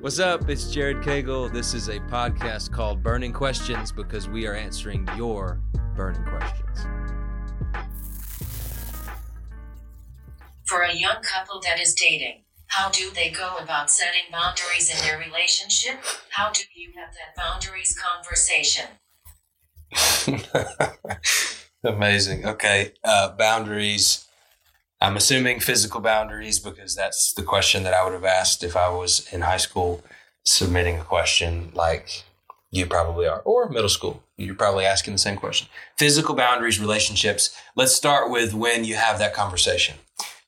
What's up? It's Jared Cagle. This is a podcast called Burning Questions because we are answering your burning questions. For a young couple that is dating, how do they go about setting boundaries in their relationship? How do you have that boundaries conversation? Amazing. Okay. Uh, boundaries. I'm assuming physical boundaries because that's the question that I would have asked if I was in high school submitting a question like you probably are, or middle school. You're probably asking the same question. Physical boundaries, relationships. Let's start with when you have that conversation.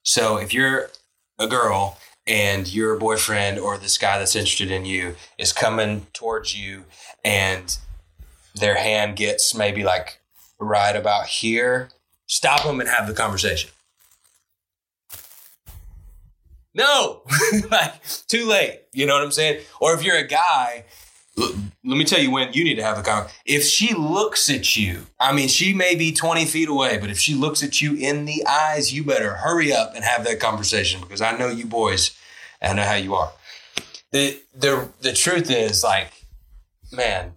So if you're a girl and your boyfriend or this guy that's interested in you is coming towards you and their hand gets maybe like right about here, stop them and have the conversation. No, like too late. You know what I'm saying? Or if you're a guy, let me tell you when you need to have a conversation. If she looks at you, I mean, she may be 20 feet away, but if she looks at you in the eyes, you better hurry up and have that conversation because I know you boys, and I know how you are. The, the, the truth is, like, man,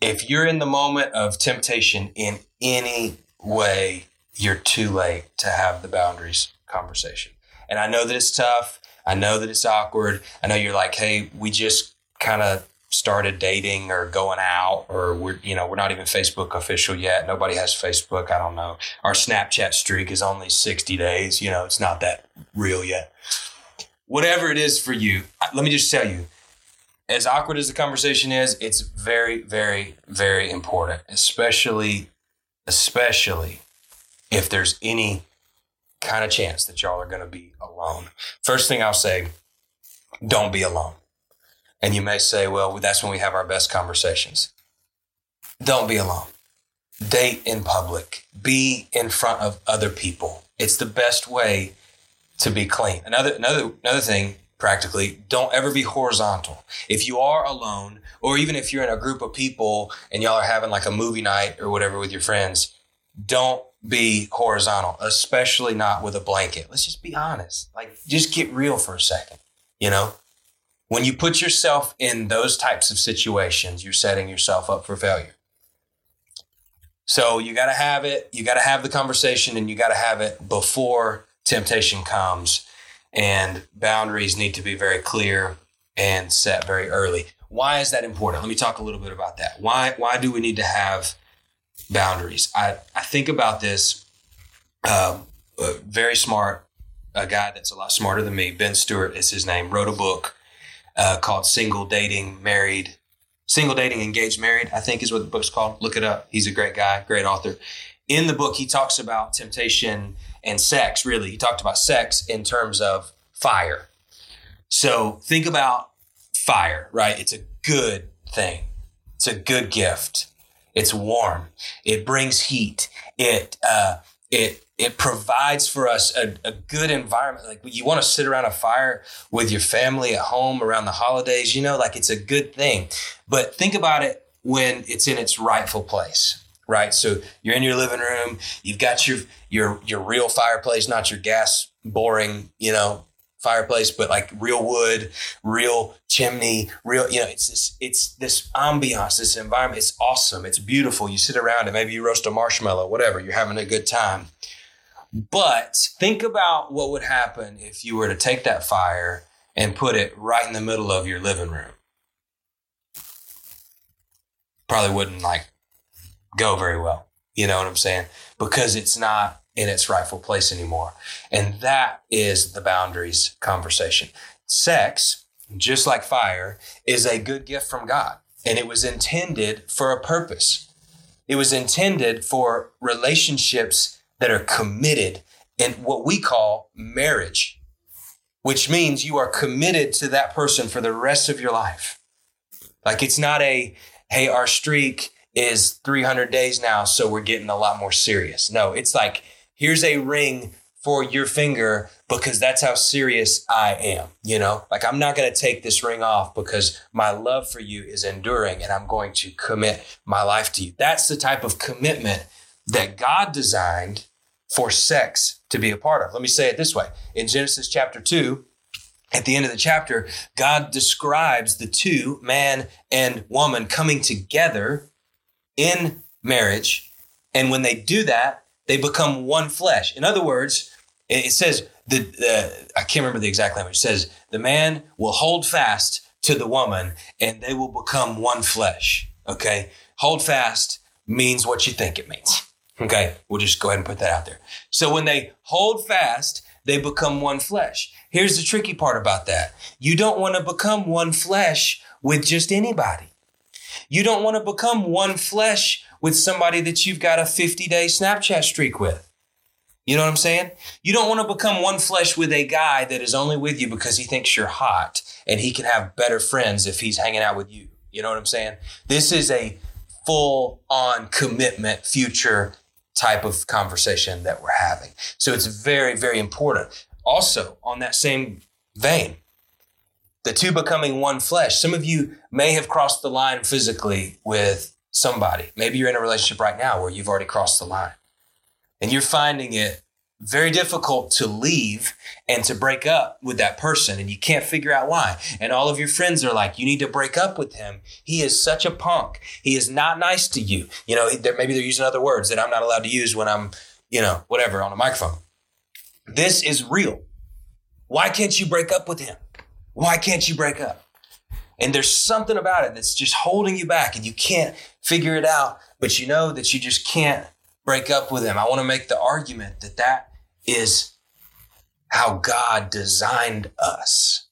if you're in the moment of temptation in any way, you're too late to have the boundaries conversation. And I know that it's tough. I know that it's awkward. I know you're like, hey, we just kind of started dating or going out or we're you know we're not even facebook official yet nobody has facebook i don't know our snapchat streak is only 60 days you know it's not that real yet whatever it is for you let me just tell you as awkward as the conversation is it's very very very important especially especially if there's any kind of chance that y'all are going to be alone. First thing I'll say, don't be alone. And you may say, well, that's when we have our best conversations. Don't be alone. Date in public. Be in front of other people. It's the best way to be clean. Another another another thing practically, don't ever be horizontal. If you are alone or even if you're in a group of people and y'all are having like a movie night or whatever with your friends, don't be horizontal, especially not with a blanket. Let's just be honest. Like, just get real for a second. You know, when you put yourself in those types of situations, you're setting yourself up for failure. So you got to have it. You got to have the conversation and you got to have it before temptation comes. And boundaries need to be very clear and set very early. Why is that important? Let me talk a little bit about that. Why, why do we need to have boundaries. I, I think about this um, very smart, a guy that's a lot smarter than me, Ben Stuart is his name, wrote a book uh, called Single Dating Married. Single Dating Engaged Married, I think is what the book's called. Look it up. He's a great guy, great author. In the book, he talks about temptation and sex, really. He talked about sex in terms of fire. So think about fire, right? It's a good thing, it's a good gift. It's warm. It brings heat. It uh, it it provides for us a, a good environment. Like you want to sit around a fire with your family at home around the holidays. You know, like it's a good thing. But think about it when it's in its rightful place right? So you're in your living room, you've got your your your real fireplace, not your gas boring, you know, fireplace, but like real wood, real chimney, real, you know, it's this, it's this ambiance, this environment. It's awesome. It's beautiful. You sit around and maybe you roast a marshmallow, whatever. You're having a good time. But think about what would happen if you were to take that fire and put it right in the middle of your living room. Probably wouldn't like go very well. You know what I'm saying? Because it's not in its rightful place anymore. And that is the boundaries conversation. Sex, just like fire, is a good gift from God, and it was intended for a purpose. It was intended for relationships that are committed in what we call marriage, which means you are committed to that person for the rest of your life. Like it's not a, hey, our streak is 300 days now, so we're getting a lot more serious. No, it's like, here's a ring for your finger because that's how serious I am. You know, like I'm not going to take this ring off because my love for you is enduring and I'm going to commit my life to you. That's the type of commitment that God designed for sex to be a part of. Let me say it this way. In Genesis chapter 2, at the end of the chapter, God describes the two, man and woman, coming together in marriage. And when they do that, they become one flesh. In other words, it says, the, the I can't remember the exact language. It says, the man will hold fast to the woman and they will become one flesh. Okay. Hold fast means what you think it means. Okay. We'll just go ahead and put that out there. So when they hold fast, they become one flesh. Here's the tricky part about that. You don't want to become one flesh with just anybody. You don't want to become one flesh with somebody that you've got a 50 day Snapchat streak with. You know what I'm saying? You don't want to become one flesh with a guy that is only with you because he thinks you're hot and he can have better friends if he's hanging out with you. You know what I'm saying? This is a full on commitment future type of conversation that we're having. So it's very, very important. Also, on that same vein, the two becoming one flesh. Some of you may have crossed the line physically with somebody. Maybe you're in a relationship right now where you've already crossed the line and you're finding it very difficult to leave and to break up with that person and you can't figure out why. And all of your friends are like, you need to break up with him. He is such a punk. He is not nice to you. You know, maybe they're using other words that I'm not allowed to use when I'm, you know, whatever on a microphone. This is real. Why can't you break up with him? Why can't you break up? And there's something about it that's just holding you back and you can't figure it out, but you know that you just can't break up with him. I want to make the argument that that is how God designed us.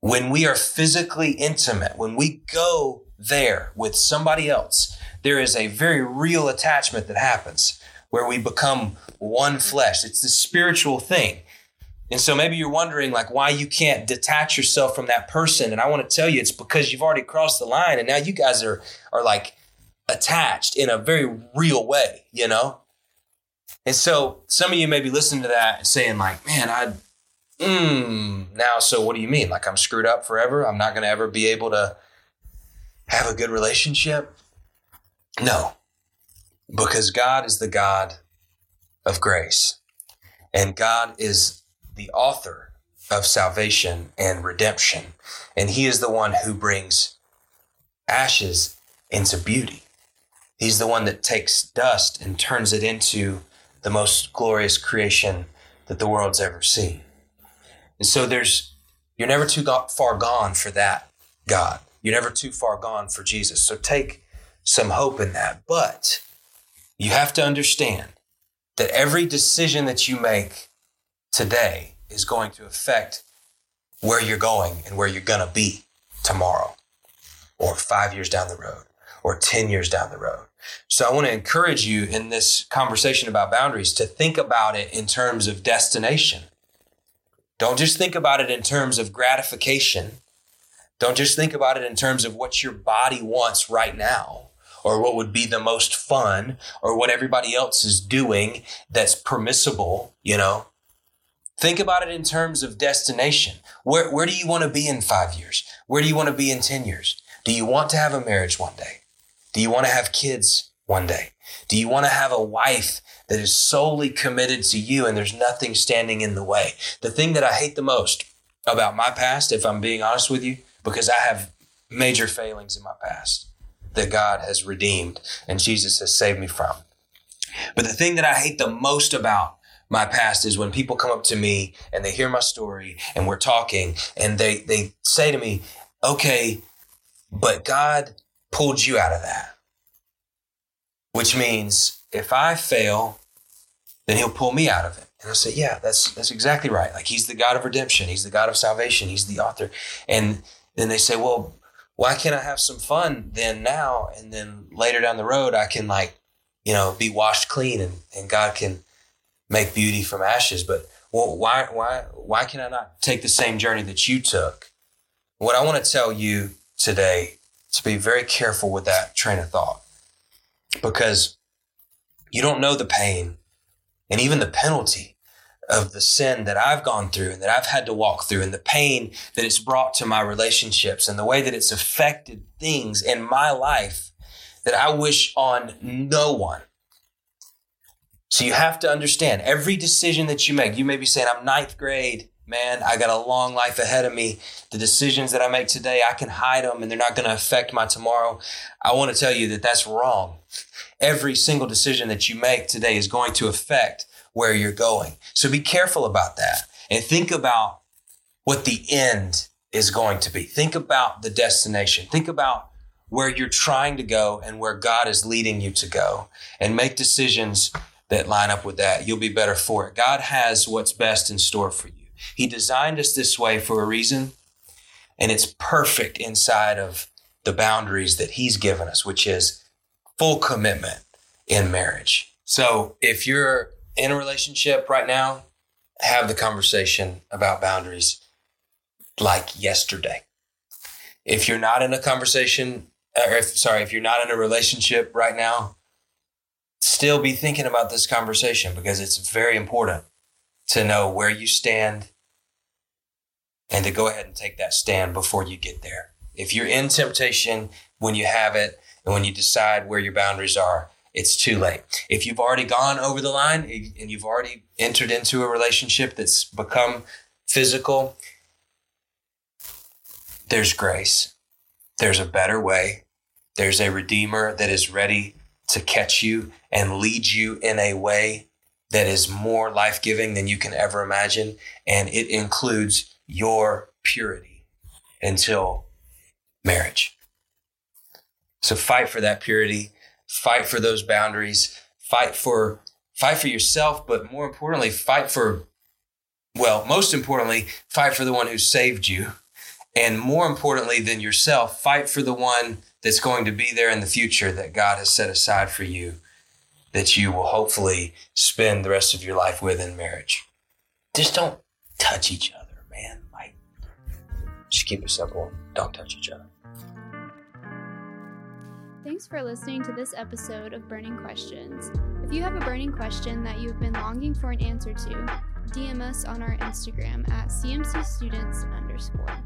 When we are physically intimate, when we go there with somebody else, there is a very real attachment that happens where we become one flesh. It's the spiritual thing. And so maybe you're wondering like why you can't detach yourself from that person. And I want to tell you it's because you've already crossed the line and now you guys are are like attached in a very real way, you know? And so some of you may be listening to that and saying, like, man, I, mm, now, so what do you mean? Like, I'm screwed up forever? I'm not going to ever be able to have a good relationship? No, because God is the God of grace, and God is the author of salvation and redemption, and He is the one who brings ashes into beauty. He's the one that takes dust and turns it into the most glorious creation that the world's ever seen. And so there's, you're never too far gone for that God. You're never too far gone for Jesus. So take some hope in that. But you have to understand that every decision that you make today is going to affect where you're going and where you're going to be tomorrow or five years down the road or 10 years down the road. So I want to encourage you in this conversation about boundaries to think about it in terms of destination. Don't just think about it in terms of gratification. Don't just think about it in terms of what your body wants right now or what would be the most fun or what everybody else is doing that's permissible, you know. Think about it in terms of destination. Where, where do you want to be in five years? Where do you want to be in 10 years? Do you want to have a marriage one day? Do you want to have kids one day? Do you want to have a wife that is solely committed to you and there's nothing standing in the way? The thing that I hate the most about my past, if I'm being honest with you, because I have major failings in my past that God has redeemed and Jesus has saved me from. But the thing that I hate the most about my past is when people come up to me and they hear my story and we're talking and they, they say to me, okay, but God pulled you out of that. Which means if I fail, then he'll pull me out of it. And I say, yeah, that's that's exactly right. Like he's the God of redemption, he's the God of salvation, he's the author. And then they say, well, why can't I have some fun then now? And then later down the road, I can like, you know, be washed clean and, and God can make beauty from ashes. But well, why why why can I not take the same journey that you took? What I want to tell you today to be very careful with that train of thought because you don't know the pain and even the penalty of the sin that I've gone through and that I've had to walk through and the pain that it's brought to my relationships and the way that it's affected things in my life that I wish on no one. So you have to understand every decision that you make. You may be saying, I'm ninth grade man, I got a long life ahead of me. The decisions that I make today, I can hide them and they're not going to affect my tomorrow. I want to tell you that that's wrong. Every single decision that you make today is going to affect where you're going. So be careful about that and think about what the end is going to be. Think about the destination. Think about where you're trying to go and where God is leading you to go and make decisions that line up with that. You'll be better for it. God has what's best in store for you. He designed us this way for a reason, and it's perfect inside of the boundaries that He's given us, which is full commitment in marriage. So if you're in a relationship right now, have the conversation about boundaries like yesterday. If you're not in a conversation, or if, sorry, if you're not in a relationship right now, still be thinking about this conversation because it's very important to know where you stand and to go ahead and take that stand before you get there. If you're in temptation when you have it and when you decide where your boundaries are, it's too late. If you've already gone over the line and you've already entered into a relationship that's become physical, there's grace. There's a better way. There's a redeemer that is ready to catch you and lead you in a way that is more life giving than you can ever imagine. And it includes your purity until marriage. So fight for that purity, fight for those boundaries, fight for fight for yourself, but more importantly, fight for well, most importantly, fight for the one who saved you. And more importantly than yourself, fight for the one that's going to be there in the future that God has set aside for you that you will hopefully spend the rest of your life with in marriage. Just don't touch each other, man. Like, just keep it simple. Don't touch each other. Thanks for listening to this episode of Burning Questions. If you have a burning question that you've been longing for an answer to, DM us on our Instagram at CMC Students underscore.